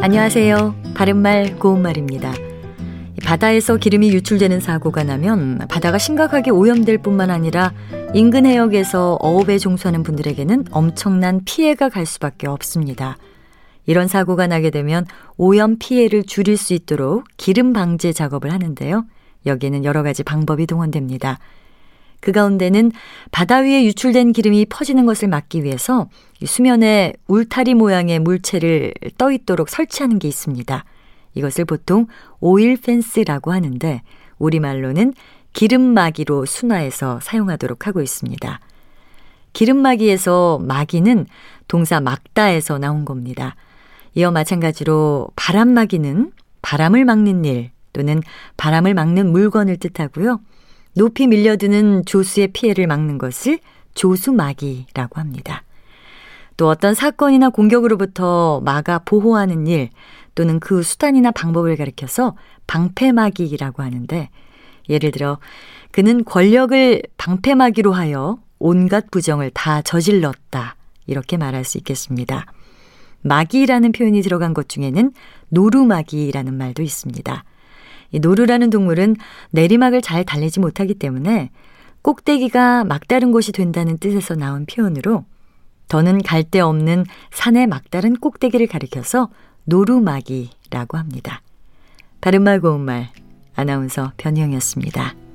안녕하세요. 바른말 고운말입니다. 바다에서 기름이 유출되는 사고가 나면 바다가 심각하게 오염될 뿐만 아니라 인근 해역에서 어업에 종수하는 분들에게는 엄청난 피해가 갈 수밖에 없습니다. 이런 사고가 나게 되면 오염 피해를 줄일 수 있도록 기름 방제 작업을 하는데요. 여기에는 여러 가지 방법이 동원됩니다. 그 가운데는 바다 위에 유출된 기름이 퍼지는 것을 막기 위해서 수면에 울타리 모양의 물체를 떠 있도록 설치하는 게 있습니다. 이것을 보통 오일 펜스라고 하는데 우리말로는 기름막이로 순화해서 사용하도록 하고 있습니다. 기름막이에서 막이는 동사 막다에서 나온 겁니다. 이와 마찬가지로 바람막이는 바람을 막는 일 또는 바람을 막는 물건을 뜻하고요. 높이 밀려드는 조수의 피해를 막는 것을 조수막이라고 합니다. 또 어떤 사건이나 공격으로부터 막아 보호하는 일 또는 그 수단이나 방법을 가리켜서 방패막이라고 하는데 예를 들어 그는 권력을 방패막이로 하여 온갖 부정을 다 저질렀다. 이렇게 말할 수 있겠습니다. 막이라는 표현이 들어간 것 중에는 노루막이라는 말도 있습니다. 이 노루라는 동물은 내리막을 잘 달리지 못하기 때문에 꼭대기가 막다른 곳이 된다는 뜻에서 나온 표현으로 더는 갈 데 없는 산의 막다른 꼭대기를 가리켜서 노루막이라고 합니다. 바른말 고운말 아나운서 변희영이었습니다.